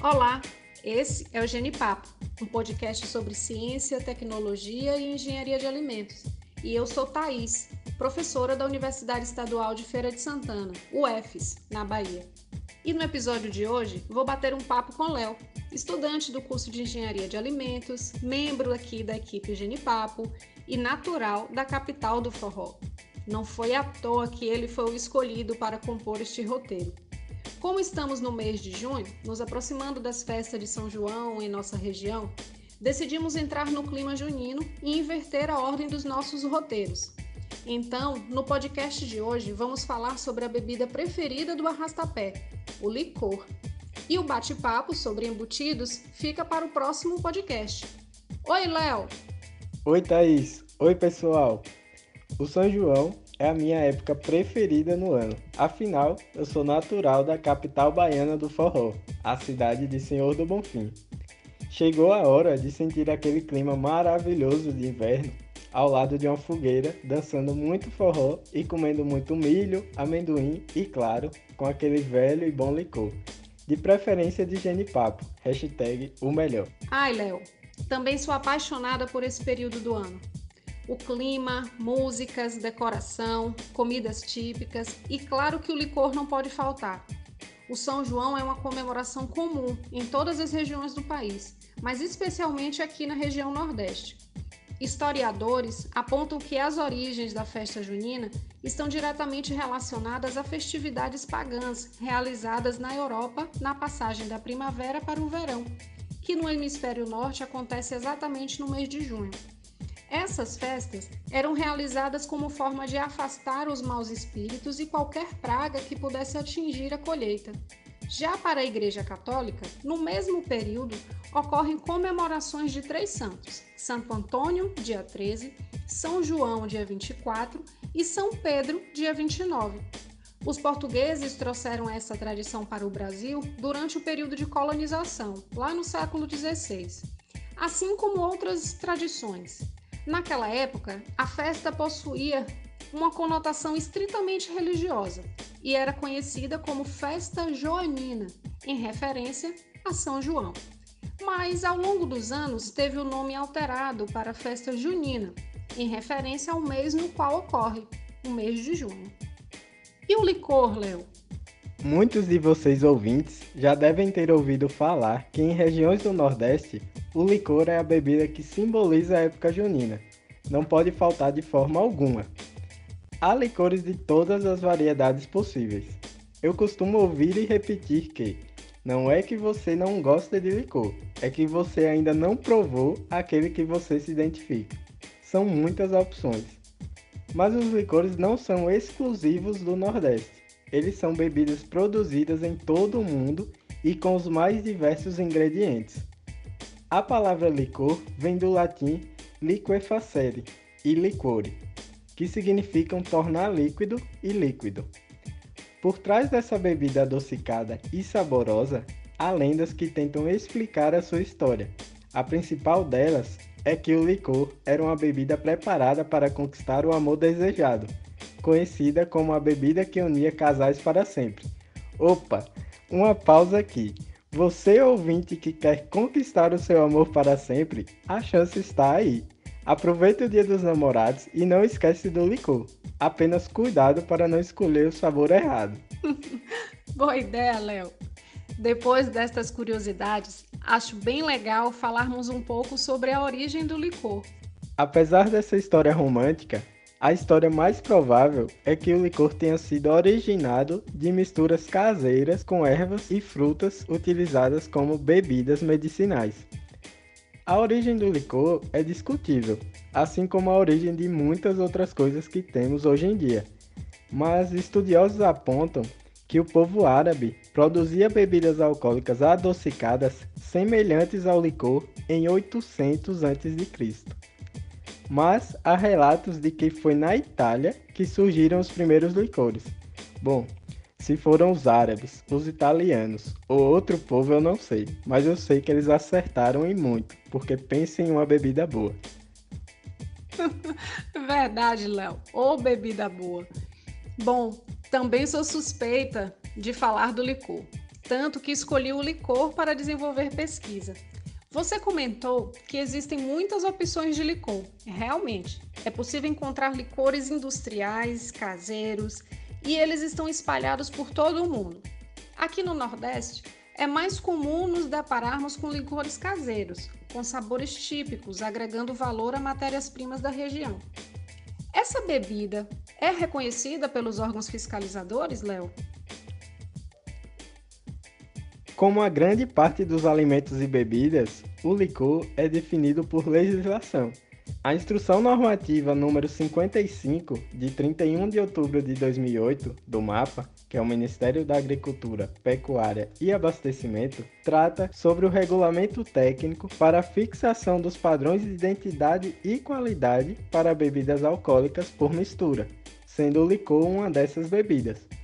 Olá, esse é o Genipapo, um podcast sobre ciência, tecnologia e engenharia de alimentos. E eu sou Thaís, professora da Universidade Estadual de Feira de Santana, UFES, na Bahia. E no episódio de hoje vou bater um papo com Léo, estudante do curso de Engenharia de Alimentos, membro aqui da equipe Genipapo e natural da capital do forró. Não foi à toa que ele foi o escolhido para compor este roteiro. Como estamos no mês de junho, nos aproximando das festas de São João em nossa região, decidimos entrar no clima junino e inverter a ordem dos nossos roteiros. Então, no podcast de hoje, vamos falar sobre a bebida preferida do arrastapé, o licor. E o bate-papo sobre embutidos fica para o próximo podcast. Oi, Léo! Oi, Thaís! Oi, pessoal! O São João é a minha época preferida no ano. Afinal, eu sou natural da capital baiana do forró, a cidade de Senhor do Bonfim. Chegou a hora de sentir aquele clima maravilhoso de inverno ao lado de uma fogueira, dançando muito forró e comendo muito milho, amendoim e, claro, com aquele velho e bom licor. De preferência de genipapo, hashtag o melhor. Ai, Léo, também sou apaixonada por esse período do ano o clima, músicas, decoração, comidas típicas e claro que o licor não pode faltar. O São João é uma comemoração comum em todas as regiões do país, mas especialmente aqui na região Nordeste. Historiadores apontam que as origens da festa junina estão diretamente relacionadas a festividades pagãs realizadas na Europa na passagem da primavera para o verão, que no hemisfério norte acontece exatamente no mês de junho. Essas festas eram realizadas como forma de afastar os maus espíritos e qualquer praga que pudesse atingir a colheita. Já para a Igreja Católica, no mesmo período, ocorrem comemorações de três santos: Santo Antônio, dia 13, São João, dia 24 e São Pedro, dia 29. Os portugueses trouxeram essa tradição para o Brasil durante o período de colonização, lá no século XVI, assim como outras tradições. Naquela época, a festa possuía uma conotação estritamente religiosa e era conhecida como Festa Joanina, em referência a São João. Mas ao longo dos anos teve o nome alterado para Festa Junina, em referência ao mês no qual ocorre, o mês de junho. E o licor, Léo? Muitos de vocês ouvintes já devem ter ouvido falar que em regiões do Nordeste o licor é a bebida que simboliza a época junina. Não pode faltar de forma alguma. Há licores de todas as variedades possíveis. Eu costumo ouvir e repetir que não é que você não gosta de licor, é que você ainda não provou aquele que você se identifica. São muitas opções. Mas os licores não são exclusivos do Nordeste. Eles são bebidas produzidas em todo o mundo e com os mais diversos ingredientes. A palavra licor vem do latim liquefacere e liquore, que significam tornar líquido e líquido. Por trás dessa bebida adocicada e saborosa, há lendas que tentam explicar a sua história. A principal delas é que o licor era uma bebida preparada para conquistar o amor desejado conhecida como a bebida que unia casais para sempre. Opa, uma pausa aqui. Você ouvinte que quer conquistar o seu amor para sempre, a chance está aí. Aproveite o dia dos namorados e não esquece do licor. Apenas cuidado para não escolher o sabor errado. Boa ideia, Léo. Depois destas curiosidades, acho bem legal falarmos um pouco sobre a origem do licor. Apesar dessa história romântica, a história mais provável é que o licor tenha sido originado de misturas caseiras com ervas e frutas utilizadas como bebidas medicinais. A origem do licor é discutível, assim como a origem de muitas outras coisas que temos hoje em dia. Mas estudiosos apontam que o povo árabe produzia bebidas alcoólicas adocicadas semelhantes ao licor em 800 a.C mas há relatos de que foi na Itália que surgiram os primeiros licores. Bom, se foram os árabes, os italianos ou outro povo eu não sei, mas eu sei que eles acertaram em muito, porque pensem em uma bebida boa. Verdade, Léo. Ô bebida boa. Bom, também sou suspeita de falar do licor. tanto que escolhi o licor para desenvolver pesquisa. Você comentou que existem muitas opções de licor. Realmente, é possível encontrar licores industriais, caseiros, e eles estão espalhados por todo o mundo. Aqui no Nordeste, é mais comum nos depararmos com licores caseiros, com sabores típicos, agregando valor a matérias-primas da região. Essa bebida é reconhecida pelos órgãos fiscalizadores, Léo? Como a grande parte dos alimentos e bebidas, o licor é definido por legislação. A Instrução Normativa número 55, de 31 de outubro de 2008, do MAPA, que é o Ministério da Agricultura, Pecuária e Abastecimento, trata sobre o regulamento técnico para a fixação dos padrões de identidade e qualidade para bebidas alcoólicas por mistura, sendo o licor uma dessas bebidas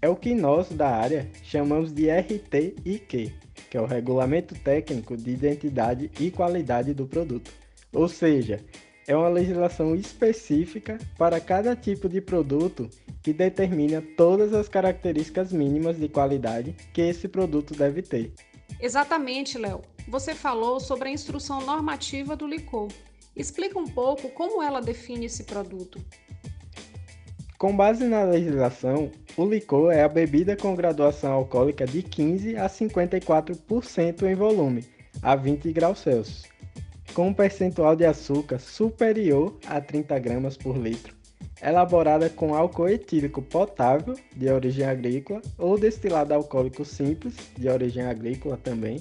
é o que nós da área chamamos de RTIQ, que é o Regulamento Técnico de Identidade e Qualidade do Produto. Ou seja, é uma legislação específica para cada tipo de produto que determina todas as características mínimas de qualidade que esse produto deve ter. Exatamente, Léo. Você falou sobre a instrução normativa do licor. Explica um pouco como ela define esse produto. Com base na legislação, o licor é a bebida com graduação alcoólica de 15 a 54% em volume, a 20 graus Celsius, com um percentual de açúcar superior a 30 gramas por litro, elaborada com álcool etílico potável, de origem agrícola, ou destilado alcoólico simples, de origem agrícola também,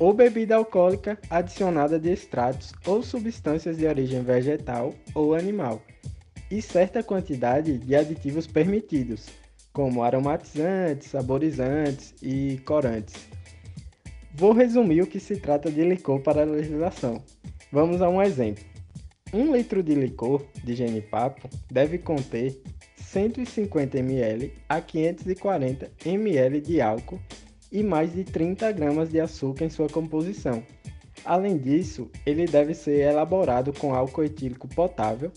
ou bebida alcoólica adicionada de extratos ou substâncias de origem vegetal ou animal e certa quantidade de aditivos permitidos, como aromatizantes, saborizantes e corantes. Vou resumir o que se trata de licor para a legislação. Vamos a um exemplo. Um litro de licor de genipapo deve conter 150 ml a 540 ml de álcool e mais de 30 gramas de açúcar em sua composição. Além disso, ele deve ser elaborado com álcool etílico potável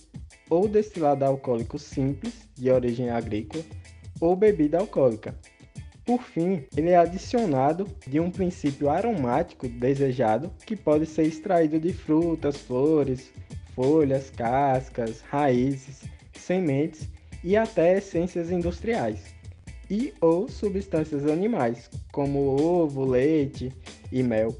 ou destilado alcoólico simples, de origem agrícola, ou bebida alcoólica. Por fim, ele é adicionado de um princípio aromático desejado que pode ser extraído de frutas, flores, folhas, cascas, raízes, sementes e até essências industriais, e ou substâncias animais, como ovo, leite e mel,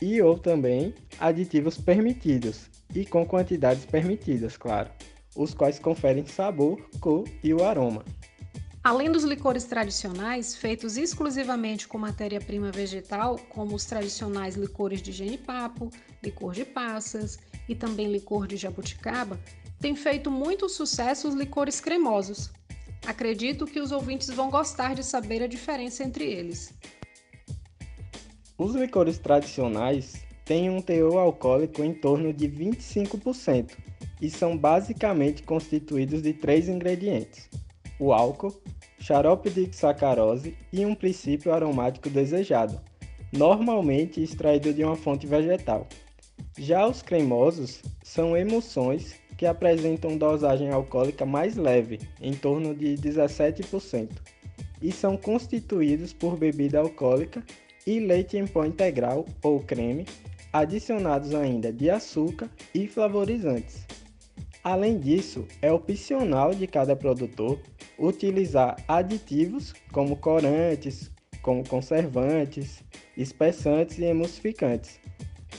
e ou também aditivos permitidos e com quantidades permitidas, claro os quais conferem sabor, cor e o aroma. Além dos licores tradicionais, feitos exclusivamente com matéria-prima vegetal, como os tradicionais licores de genipapo, licor de passas e também licor de jabuticaba, tem feito muito sucesso os licores cremosos. Acredito que os ouvintes vão gostar de saber a diferença entre eles. Os licores tradicionais têm um teor alcoólico em torno de 25%, e são basicamente constituídos de três ingredientes: o álcool, xarope de sacarose e um princípio aromático desejado, normalmente extraído de uma fonte vegetal. Já os cremosos são emulsões que apresentam dosagem alcoólica mais leve, em torno de 17%, e são constituídos por bebida alcoólica e leite em pó integral ou creme, adicionados ainda de açúcar e flavorizantes. Além disso, é opcional de cada produtor utilizar aditivos como corantes, como conservantes, espessantes e emulsificantes.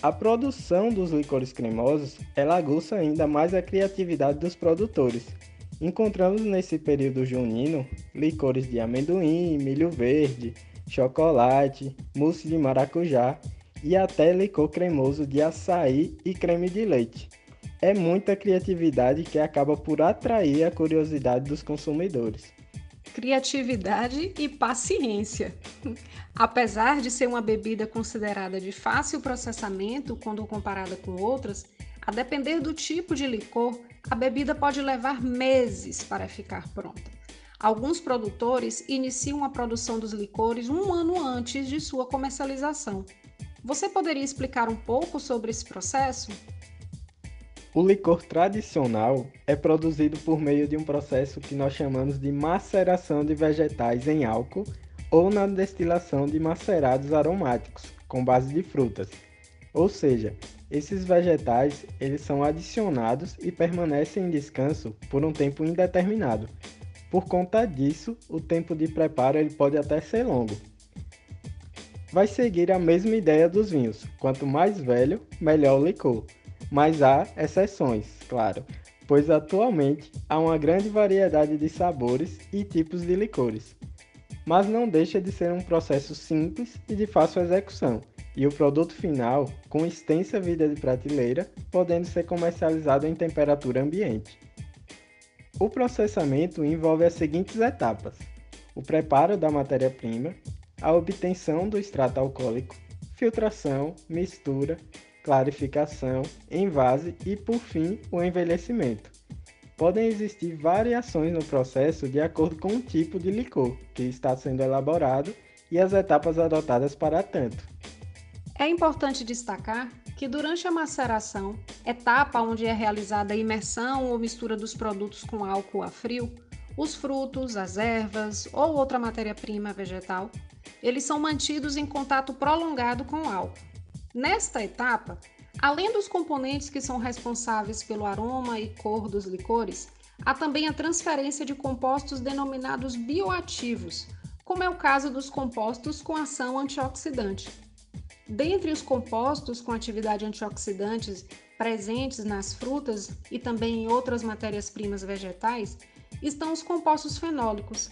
A produção dos licores cremosos ela aguça ainda mais a criatividade dos produtores. Encontramos nesse período junino licores de amendoim, milho verde, chocolate, mousse de maracujá e até licor cremoso de açaí e creme de leite é muita criatividade que acaba por atrair a curiosidade dos consumidores. Criatividade e paciência. Apesar de ser uma bebida considerada de fácil processamento quando comparada com outras, a depender do tipo de licor, a bebida pode levar meses para ficar pronta. Alguns produtores iniciam a produção dos licores um ano antes de sua comercialização. Você poderia explicar um pouco sobre esse processo? O licor tradicional é produzido por meio de um processo que nós chamamos de maceração de vegetais em álcool ou na destilação de macerados aromáticos com base de frutas. Ou seja, esses vegetais eles são adicionados e permanecem em descanso por um tempo indeterminado. Por conta disso, o tempo de preparo ele pode até ser longo. Vai seguir a mesma ideia dos vinhos: quanto mais velho, melhor o licor. Mas há exceções, claro, pois atualmente há uma grande variedade de sabores e tipos de licores. Mas não deixa de ser um processo simples e de fácil execução, e o produto final com extensa vida de prateleira, podendo ser comercializado em temperatura ambiente. O processamento envolve as seguintes etapas: o preparo da matéria-prima, a obtenção do extrato alcoólico, filtração, mistura, clarificação, envase e, por fim, o envelhecimento. Podem existir variações no processo de acordo com o tipo de licor que está sendo elaborado e as etapas adotadas para tanto. É importante destacar que durante a maceração, etapa onde é realizada a imersão ou mistura dos produtos com álcool a frio, os frutos, as ervas ou outra matéria-prima vegetal, eles são mantidos em contato prolongado com o álcool. Nesta etapa, além dos componentes que são responsáveis pelo aroma e cor dos licores, há também a transferência de compostos denominados bioativos, como é o caso dos compostos com ação antioxidante. Dentre os compostos com atividade antioxidante presentes nas frutas e também em outras matérias-primas vegetais, estão os compostos fenólicos.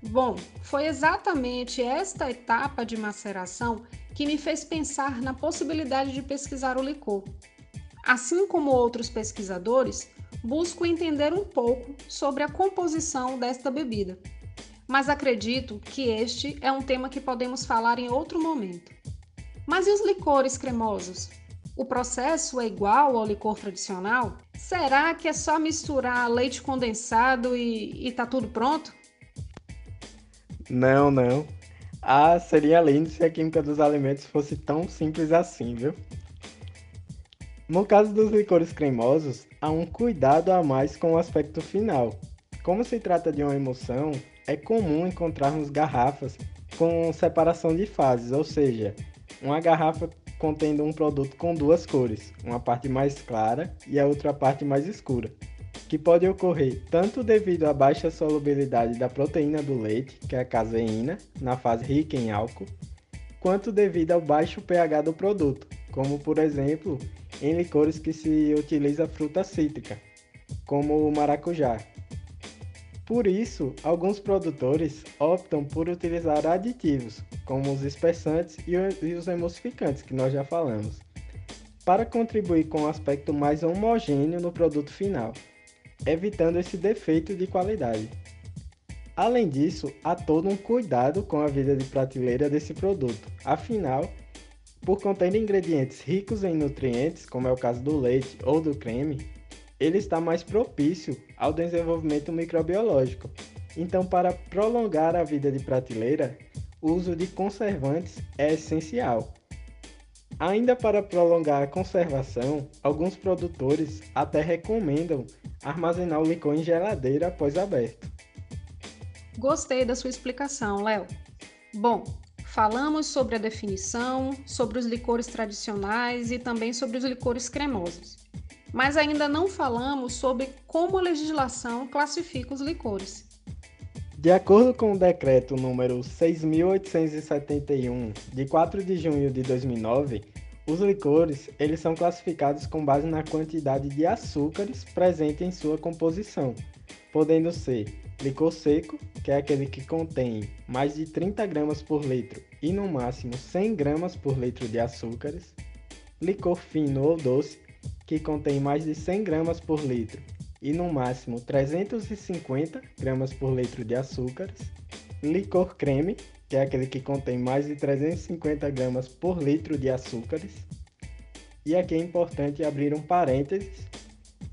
Bom, foi exatamente esta etapa de maceração que me fez pensar na possibilidade de pesquisar o licor. Assim como outros pesquisadores, busco entender um pouco sobre a composição desta bebida. Mas acredito que este é um tema que podemos falar em outro momento. Mas e os licores cremosos? O processo é igual ao licor tradicional? Será que é só misturar leite condensado e, e tá tudo pronto? Não, não. Ah, seria lindo se a química dos alimentos fosse tão simples assim, viu? No caso dos licores cremosos, há um cuidado a mais com o aspecto final. Como se trata de uma emoção, é comum encontrarmos garrafas com separação de fases, ou seja, uma garrafa contendo um produto com duas cores, uma parte mais clara e a outra parte mais escura que pode ocorrer tanto devido à baixa solubilidade da proteína do leite, que é a caseína, na fase rica em álcool, quanto devido ao baixo pH do produto, como por exemplo em licores que se utiliza fruta cítrica, como o maracujá. Por isso, alguns produtores optam por utilizar aditivos, como os espessantes e os emulsificantes, que nós já falamos, para contribuir com um aspecto mais homogêneo no produto final evitando esse defeito de qualidade. Além disso, há todo um cuidado com a vida de prateleira desse produto. Afinal, por conter ingredientes ricos em nutrientes, como é o caso do leite ou do creme, ele está mais propício ao desenvolvimento microbiológico. Então, para prolongar a vida de prateleira, o uso de conservantes é essencial. Ainda para prolongar a conservação, alguns produtores até recomendam armazenar o licor em geladeira após aberto. Gostei da sua explicação, Léo. Bom, falamos sobre a definição, sobre os licores tradicionais e também sobre os licores cremosos. Mas ainda não falamos sobre como a legislação classifica os licores. De acordo com o decreto número 6871 de 4 de junho de 2009, os licores, eles são classificados com base na quantidade de açúcares presente em sua composição, podendo ser licor seco, que é aquele que contém mais de 30 gramas por litro e no máximo 100 gramas por litro de açúcares, licor fino ou doce, que contém mais de 100 gramas por litro e no máximo 350 gramas por litro de açúcares. Licor creme, que é aquele que contém mais de 350 gramas por litro de açúcares. E aqui é importante abrir um parênteses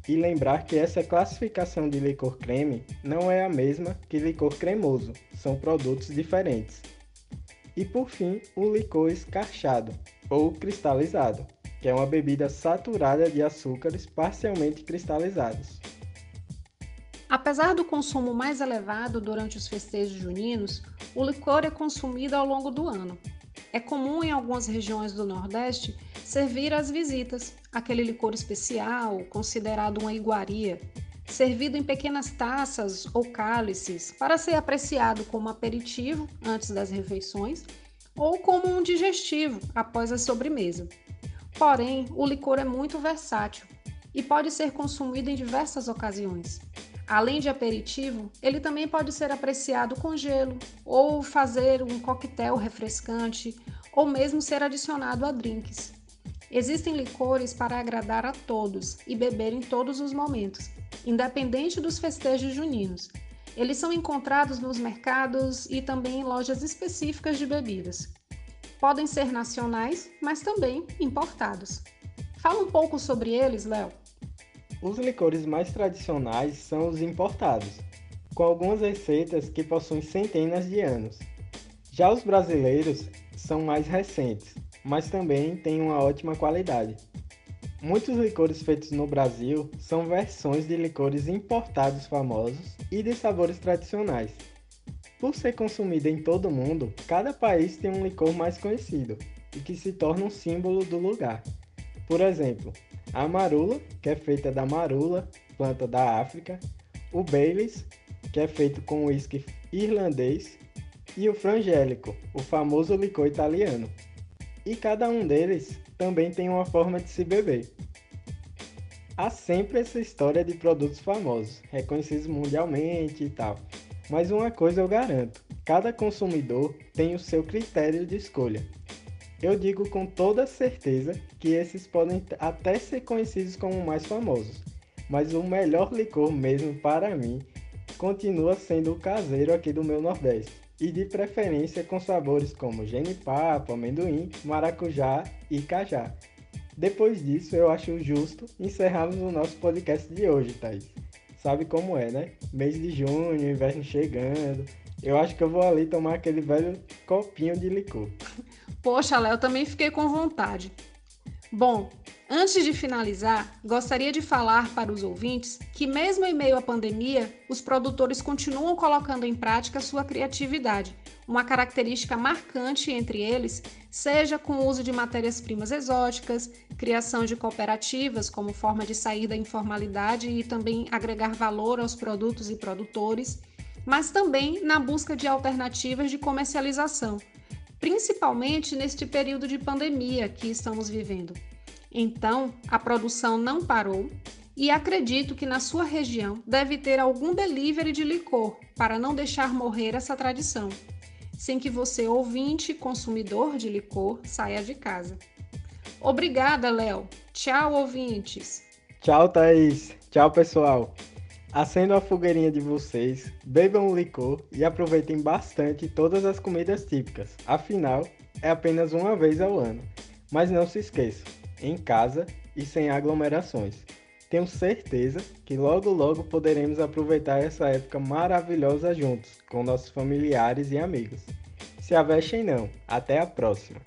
e lembrar que essa classificação de licor creme não é a mesma que licor cremoso, são produtos diferentes. E por fim, o licor escarchado ou cristalizado, que é uma bebida saturada de açúcares parcialmente cristalizados. Apesar do consumo mais elevado durante os festejos juninos, o licor é consumido ao longo do ano. É comum em algumas regiões do Nordeste servir às visitas aquele licor especial, considerado uma iguaria, servido em pequenas taças ou cálices para ser apreciado como aperitivo antes das refeições ou como um digestivo após a sobremesa. Porém, o licor é muito versátil e pode ser consumido em diversas ocasiões. Além de aperitivo, ele também pode ser apreciado com gelo, ou fazer um coquetel refrescante, ou mesmo ser adicionado a drinks. Existem licores para agradar a todos e beber em todos os momentos, independente dos festejos juninos. Eles são encontrados nos mercados e também em lojas específicas de bebidas. Podem ser nacionais, mas também importados. Fala um pouco sobre eles, Léo. Os licores mais tradicionais são os importados, com algumas receitas que possuem centenas de anos. Já os brasileiros são mais recentes, mas também têm uma ótima qualidade. Muitos licores feitos no Brasil são versões de licores importados famosos e de sabores tradicionais. Por ser consumido em todo o mundo, cada país tem um licor mais conhecido e que se torna um símbolo do lugar. Por exemplo, a marula, que é feita da marula, planta da África, o Baileys, que é feito com uísque irlandês, e o frangélico, o famoso licor italiano. E cada um deles também tem uma forma de se beber. Há sempre essa história de produtos famosos, reconhecidos mundialmente e tal. Mas uma coisa eu garanto: cada consumidor tem o seu critério de escolha. Eu digo com toda certeza que esses podem até ser conhecidos como mais famosos, mas o melhor licor mesmo para mim continua sendo o caseiro aqui do meu Nordeste, e de preferência com sabores como genipapo, amendoim, maracujá e cajá. Depois disso, eu acho justo encerrarmos o nosso podcast de hoje, Thaís. Sabe como é, né? Mês de junho, inverno chegando. Eu acho que eu vou ali tomar aquele velho copinho de licor. Poxa, Léo, também fiquei com vontade. Bom, antes de finalizar, gostaria de falar para os ouvintes que, mesmo em meio à pandemia, os produtores continuam colocando em prática sua criatividade. Uma característica marcante entre eles seja com o uso de matérias-primas exóticas, criação de cooperativas como forma de sair da informalidade e também agregar valor aos produtos e produtores, mas também na busca de alternativas de comercialização principalmente neste período de pandemia que estamos vivendo. Então, a produção não parou e acredito que na sua região deve ter algum delivery de licor para não deixar morrer essa tradição, sem que você, ouvinte consumidor de licor, saia de casa. Obrigada, Léo. Tchau, ouvintes. Tchau, Thaís. Tchau, pessoal. Acendo a fogueirinha de vocês, bebam o licor e aproveitem bastante todas as comidas típicas. Afinal, é apenas uma vez ao ano. Mas não se esqueçam, em casa e sem aglomerações. Tenho certeza que logo logo poderemos aproveitar essa época maravilhosa juntos, com nossos familiares e amigos. Se avestem não, até a próxima!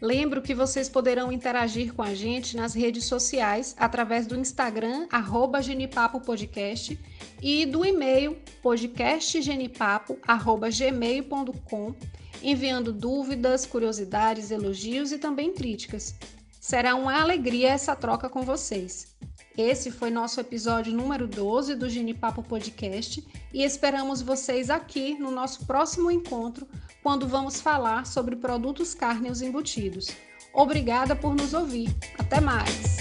Lembro que vocês poderão interagir com a gente nas redes sociais através do Instagram, arroba Genipapo Podcast, e do e-mail podcastgenipapo.gmail.com, enviando dúvidas, curiosidades, elogios e também críticas. Será uma alegria essa troca com vocês. Esse foi nosso episódio número 12 do Genipapo Podcast e esperamos vocês aqui no nosso próximo encontro quando vamos falar sobre produtos cárneos embutidos. Obrigada por nos ouvir. Até mais!